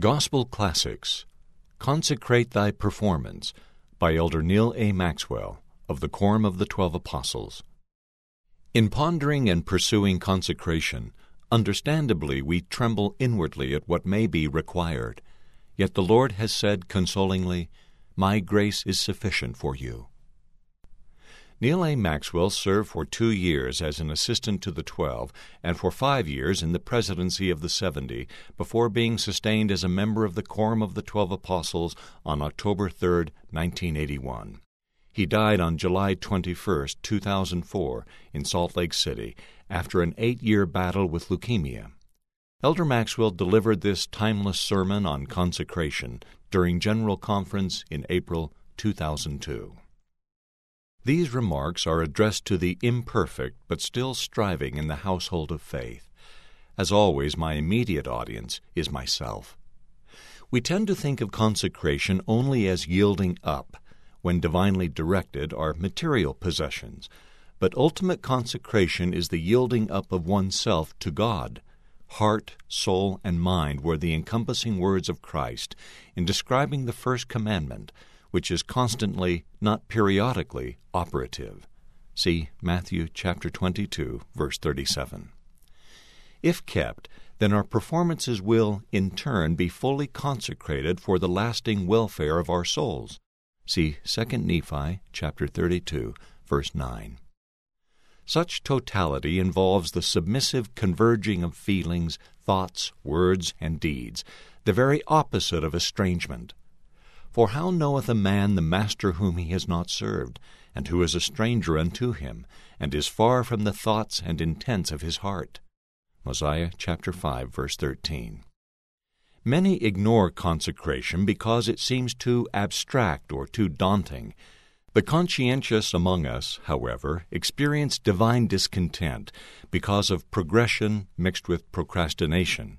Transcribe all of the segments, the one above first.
Gospel Classics Consecrate Thy Performance by Elder Neal A. Maxwell of the Quorum of the Twelve Apostles. In pondering and pursuing consecration, understandably we tremble inwardly at what may be required. Yet the Lord has said consolingly, My grace is sufficient for you. Neal A. Maxwell served for two years as an assistant to the Twelve and for five years in the presidency of the Seventy before being sustained as a member of the Quorum of the Twelve Apostles on October 3, 1981. He died on July 21, 2004, in Salt Lake City after an eight year battle with leukemia. Elder Maxwell delivered this timeless sermon on consecration during General Conference in April 2002. These remarks are addressed to the imperfect but still striving in the household of faith. As always, my immediate audience is myself. We tend to think of consecration only as yielding up, when divinely directed, our material possessions, but ultimate consecration is the yielding up of oneself to God. Heart, soul, and mind were the encompassing words of Christ in describing the first commandment which is constantly, not periodically, operative. See Matthew chapter 22, verse 37. If kept, then our performances will, in turn, be fully consecrated for the lasting welfare of our souls. See 2 Nephi chapter 32, verse 9. Such totality involves the submissive converging of feelings, thoughts, words, and deeds, the very opposite of estrangement. For how knoweth a man the master whom he has not served, and who is a stranger unto him, and is far from the thoughts and intents of his heart? Mosiah chapter 5 verse 13. Many ignore consecration because it seems too abstract or too daunting. The conscientious among us, however, experience divine discontent because of progression mixed with procrastination.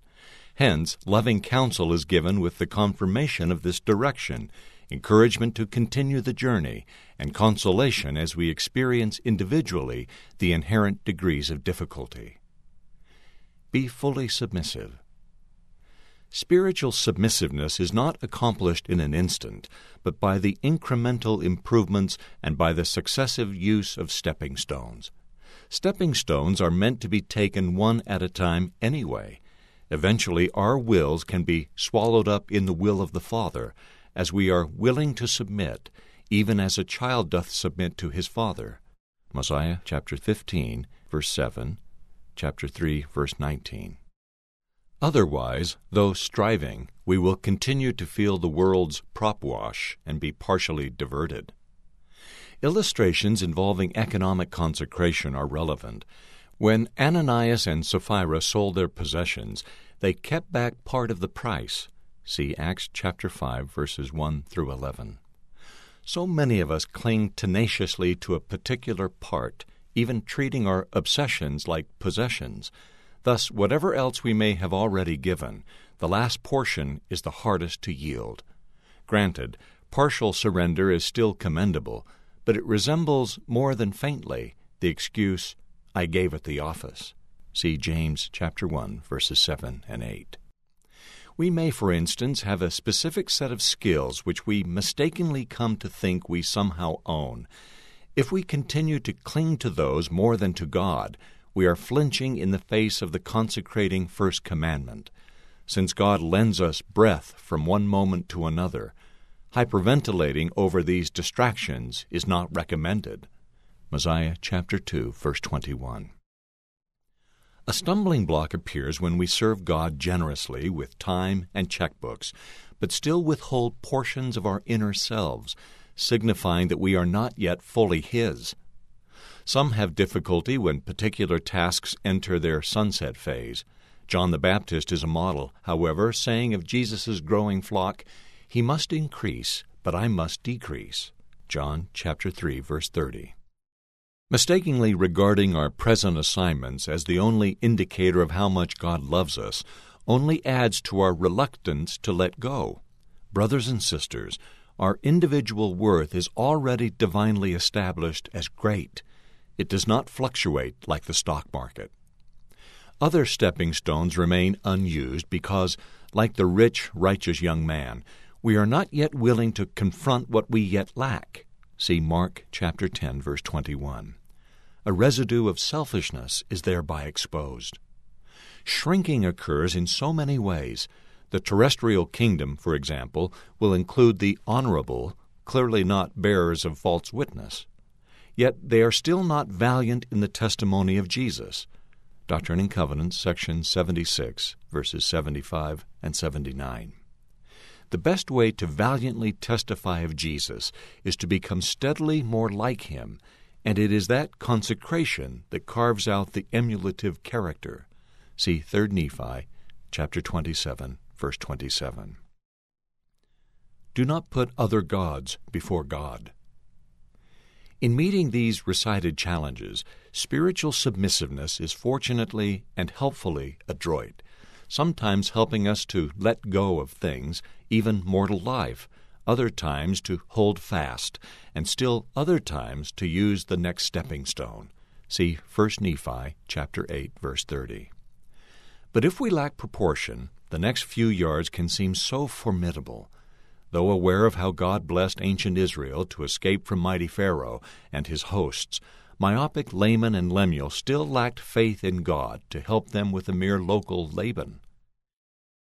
Hence, loving counsel is given with the confirmation of this direction, encouragement to continue the journey, and consolation as we experience individually the inherent degrees of difficulty. Be fully submissive. Spiritual submissiveness is not accomplished in an instant, but by the incremental improvements and by the successive use of stepping stones. Stepping stones are meant to be taken one at a time anyway, Eventually, our wills can be swallowed up in the will of the Father, as we are willing to submit, even as a child doth submit to his father. Mosiah chapter 15, verse 7, chapter 3, verse 19. Otherwise, though striving, we will continue to feel the world's prop wash and be partially diverted. Illustrations involving economic consecration are relevant. When Ananias and Sapphira sold their possessions, they kept back part of the price. See Acts chapter 5 verses 1 through 11. So many of us cling tenaciously to a particular part, even treating our obsessions like possessions. Thus, whatever else we may have already given, the last portion is the hardest to yield. Granted, partial surrender is still commendable, but it resembles more than faintly the excuse, I gave at the office. See James chapter 1 verses 7 and 8. We may, for instance, have a specific set of skills which we mistakenly come to think we somehow own. If we continue to cling to those more than to God, we are flinching in the face of the consecrating first commandment. Since God lends us breath from one moment to another, hyperventilating over these distractions is not recommended. Mosiah chapter 2 verse 21. A stumbling block appears when we serve God generously with time and checkbooks, but still withhold portions of our inner selves, signifying that we are not yet fully His. Some have difficulty when particular tasks enter their sunset phase. John the Baptist is a model, however, saying of Jesus' growing flock, He must increase, but I must decrease. John chapter 3 verse 30. Mistakenly regarding our present assignments as the only indicator of how much God loves us only adds to our reluctance to let go. Brothers and sisters, our individual worth is already divinely established as great. It does not fluctuate like the stock market. Other stepping stones remain unused because, like the rich, righteous young man, we are not yet willing to confront what we yet lack. See Mark chapter 10 verse 21. A residue of selfishness is thereby exposed. Shrinking occurs in so many ways. The terrestrial kingdom, for example, will include the honorable, clearly not bearers of false witness. Yet they are still not valiant in the testimony of Jesus. Doctrine and Covenants, section 76, verses 75 and 79. The best way to valiantly testify of Jesus is to become steadily more like him, and it is that consecration that carves out the emulative character. See 3 Nephi, chapter 27, verse 27. Do not put other gods before God. In meeting these recited challenges, spiritual submissiveness is fortunately and helpfully adroit, sometimes helping us to let go of things, even mortal life, other times to hold fast, and still other times to use the next stepping stone. See 1 Nephi chapter 8 verse 30. But if we lack proportion, the next few yards can seem so formidable Though aware of how God blessed ancient Israel to escape from mighty Pharaoh and his hosts, myopic Laman and Lemuel still lacked faith in God to help them with a mere local Laban.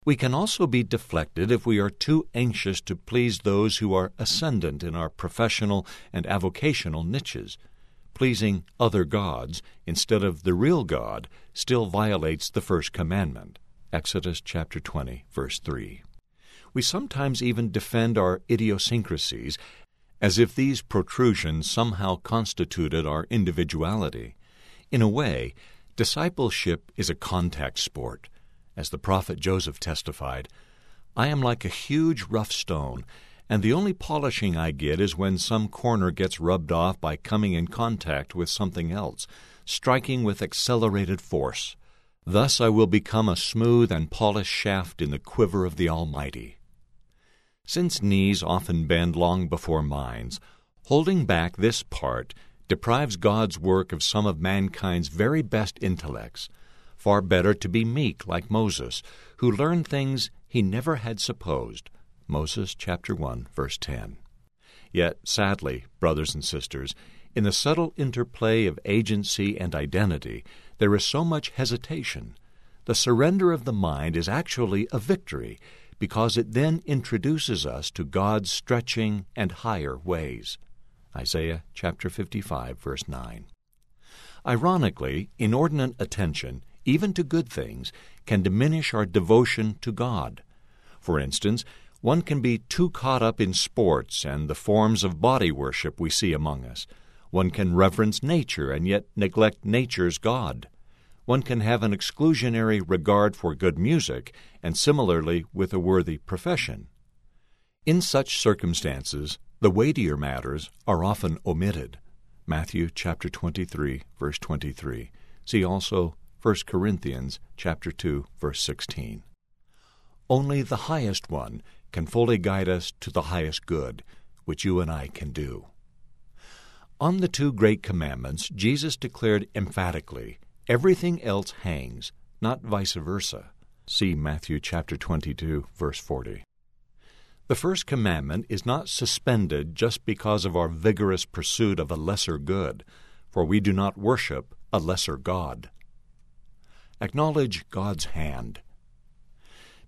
We can also be deflected if we are too anxious to please those who are ascendant in our professional and avocational niches. Pleasing other gods instead of the real God still violates the first commandment. Exodus chapter 20, verse 3 we sometimes even defend our idiosyncrasies as if these protrusions somehow constituted our individuality. In a way, discipleship is a contact sport. As the prophet Joseph testified, I am like a huge rough stone, and the only polishing I get is when some corner gets rubbed off by coming in contact with something else, striking with accelerated force. Thus I will become a smooth and polished shaft in the quiver of the Almighty. Since knees often bend long before minds, holding back this part deprives God's work of some of mankind's very best intellects. Far better to be meek like Moses, who learned things he never had supposed. Moses chapter 1 verse 10. Yet sadly, brothers and sisters, in the subtle interplay of agency and identity, there is so much hesitation. The surrender of the mind is actually a victory because it then introduces us to God's stretching and higher ways. Isaiah chapter 55 verse 9. Ironically, inordinate attention, even to good things, can diminish our devotion to God. For instance, one can be too caught up in sports and the forms of body worship we see among us. One can reverence nature and yet neglect nature's God one can have an exclusionary regard for good music, and similarly with a worthy profession. In such circumstances, the weightier matters are often omitted. Matthew chapter 23, verse 23. See also 1 Corinthians chapter 2, verse 16. Only the highest one can fully guide us to the highest good, which you and I can do. On the two great commandments, Jesus declared emphatically Everything else hangs, not vice versa. See Matthew chapter 22 verse 40. The first commandment is not suspended just because of our vigorous pursuit of a lesser good, for we do not worship a lesser God. Acknowledge God's hand.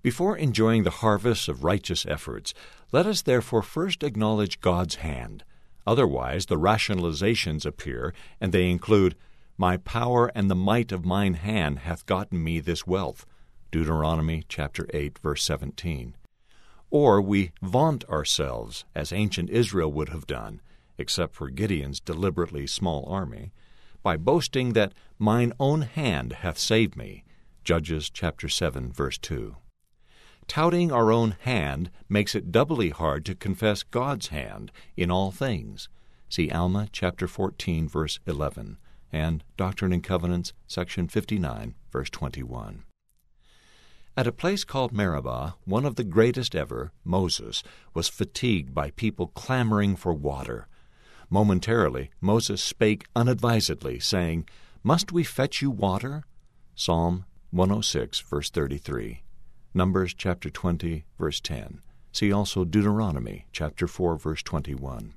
Before enjoying the harvest of righteous efforts, let us therefore first acknowledge God's hand. Otherwise, the rationalizations appear, and they include my power and the might of mine hand hath gotten me this wealth. Deuteronomy chapter 8 verse 17. Or we vaunt ourselves as ancient Israel would have done, except for Gideon's deliberately small army, by boasting that mine own hand hath saved me. Judges chapter 7 verse 2. Touting our own hand makes it doubly hard to confess God's hand in all things. See Alma chapter 14 verse 11 and Doctrine and Covenants, section 59, verse 21. At a place called Meribah, one of the greatest ever, Moses, was fatigued by people clamoring for water. Momentarily, Moses spake unadvisedly, saying, Must we fetch you water? Psalm 106, verse 33, Numbers chapter 20, verse 10. See also Deuteronomy chapter 4, verse 21.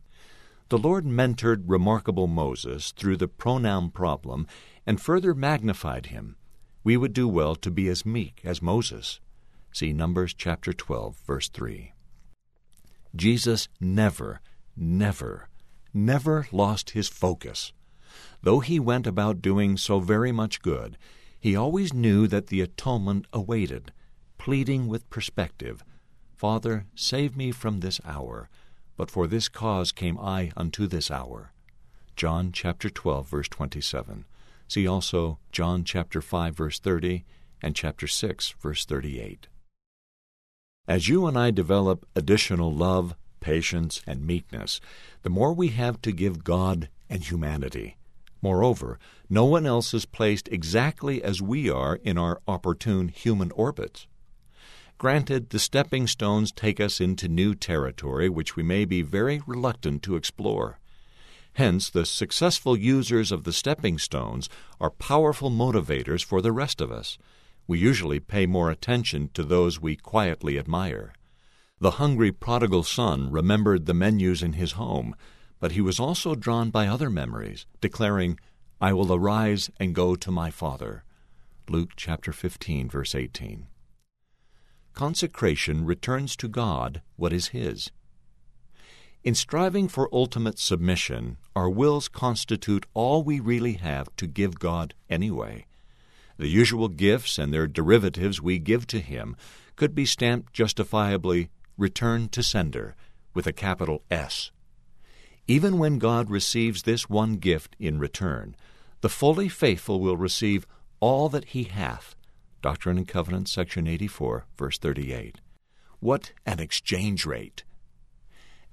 The Lord mentored remarkable Moses through the pronoun problem and further magnified him. We would do well to be as meek as Moses. See Numbers chapter 12, verse 3. Jesus never, never, never lost his focus. Though he went about doing so very much good, he always knew that the atonement awaited, pleading with perspective, Father, save me from this hour, but for this cause came I unto this hour. John chapter 12 verse 27. See also John chapter 5 verse 30 and chapter 6 verse 38. As you and I develop additional love, patience, and meekness, the more we have to give God and humanity. Moreover, no one else is placed exactly as we are in our opportune human orbits. Granted, the stepping stones take us into new territory which we may be very reluctant to explore. Hence, the successful users of the stepping stones are powerful motivators for the rest of us. We usually pay more attention to those we quietly admire. The hungry prodigal son remembered the menus in his home, but he was also drawn by other memories, declaring, I will arise and go to my father. Luke chapter 15 verse 18 consecration returns to God what is His. In striving for ultimate submission, our wills constitute all we really have to give God anyway. The usual gifts and their derivatives we give to Him could be stamped justifiably return to sender with a capital S. Even when God receives this one gift in return, the fully faithful will receive all that He hath Doctrine and Covenants, section 84, verse 38. What an exchange rate!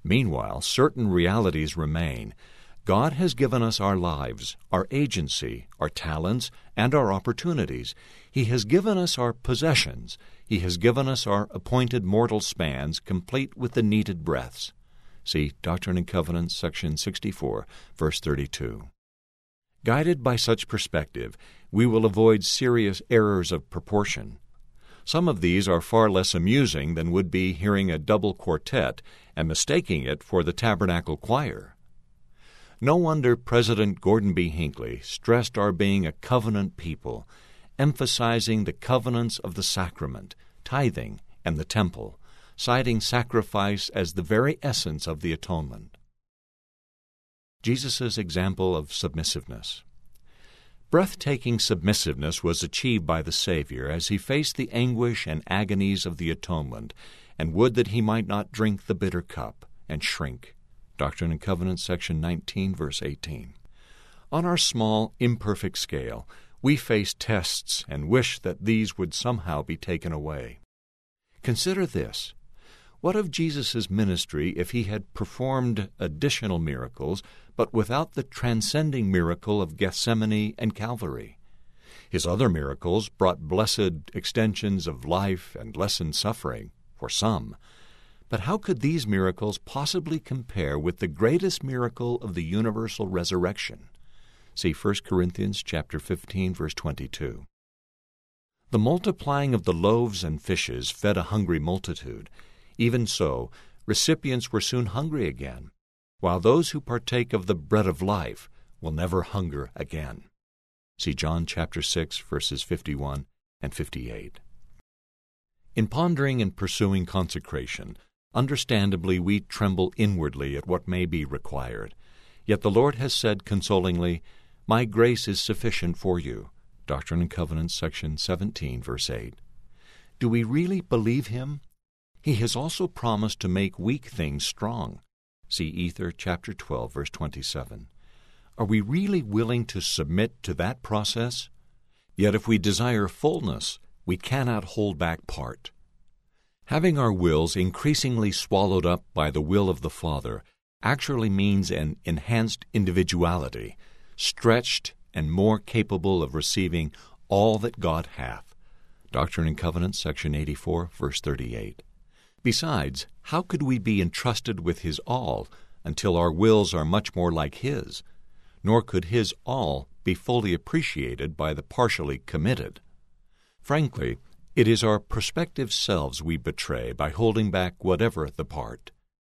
Meanwhile, certain realities remain. God has given us our lives, our agency, our talents, and our opportunities. He has given us our possessions. He has given us our appointed mortal spans, complete with the needed breaths. See Doctrine and Covenants, section 64, verse 32. Guided by such perspective, we will avoid serious errors of proportion. Some of these are far less amusing than would be hearing a double quartet and mistaking it for the tabernacle choir. No wonder President Gordon B. Hinckley stressed our being a covenant people, emphasizing the covenants of the sacrament, tithing, and the temple, citing sacrifice as the very essence of the atonement. Jesus' example of submissiveness. Breathtaking submissiveness was achieved by the Savior as he faced the anguish and agonies of the atonement, and would that he might not drink the bitter cup and shrink. Doctrine and Covenants, section 19, verse 18. On our small, imperfect scale, we face tests and wish that these would somehow be taken away. Consider this what of Jesus' ministry if he had performed additional miracles, but without the transcending miracle of Gethsemane and Calvary? His other miracles brought blessed extensions of life and lessened suffering for some. But how could these miracles possibly compare with the greatest miracle of the universal resurrection? See 1 Corinthians chapter 15 verse 22. The multiplying of the loaves and fishes fed a hungry multitude even so, recipients were soon hungry again, while those who partake of the bread of life will never hunger again. See John chapter 6 verses 51 and 58. In pondering and pursuing consecration, understandably we tremble inwardly at what may be required. Yet the Lord has said consolingly, My grace is sufficient for you. Doctrine and Covenants, section 17, verse 8. Do we really believe Him? He has also promised to make weak things strong. See Ether chapter 12 verse 27. Are we really willing to submit to that process? Yet if we desire fullness, we cannot hold back part. Having our wills increasingly swallowed up by the will of the Father actually means an enhanced individuality, stretched and more capable of receiving all that God hath. Doctrine and Covenants, section 84, verse 38. Besides, how could we be entrusted with His all until our wills are much more like His? Nor could His all be fully appreciated by the partially committed. Frankly, it is our prospective selves we betray by holding back whatever the part.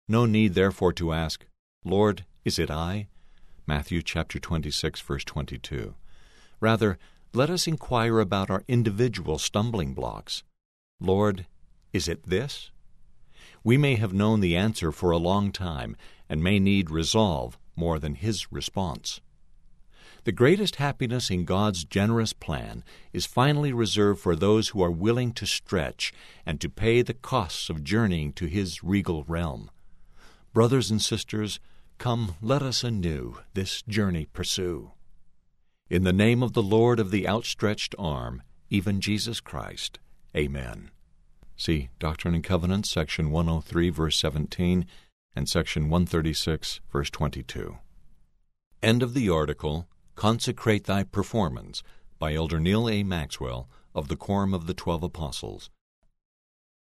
No need therefore to ask, Lord, is it I? Matthew chapter 26 verse 22. Rather, let us inquire about our individual stumbling blocks. Lord, is it this? We may have known the answer for a long time and may need resolve more than His response. The greatest happiness in God's generous plan is finally reserved for those who are willing to stretch and to pay the costs of journeying to His regal realm. Brothers and sisters, come, let us anew this journey pursue. In the name of the Lord of the outstretched arm, even Jesus Christ. Amen. See Doctrine and Covenants, section 103, verse 17, and section 136, verse 22. End of the article Consecrate Thy Performance by Elder Neal A. Maxwell of the Quorum of the Twelve Apostles.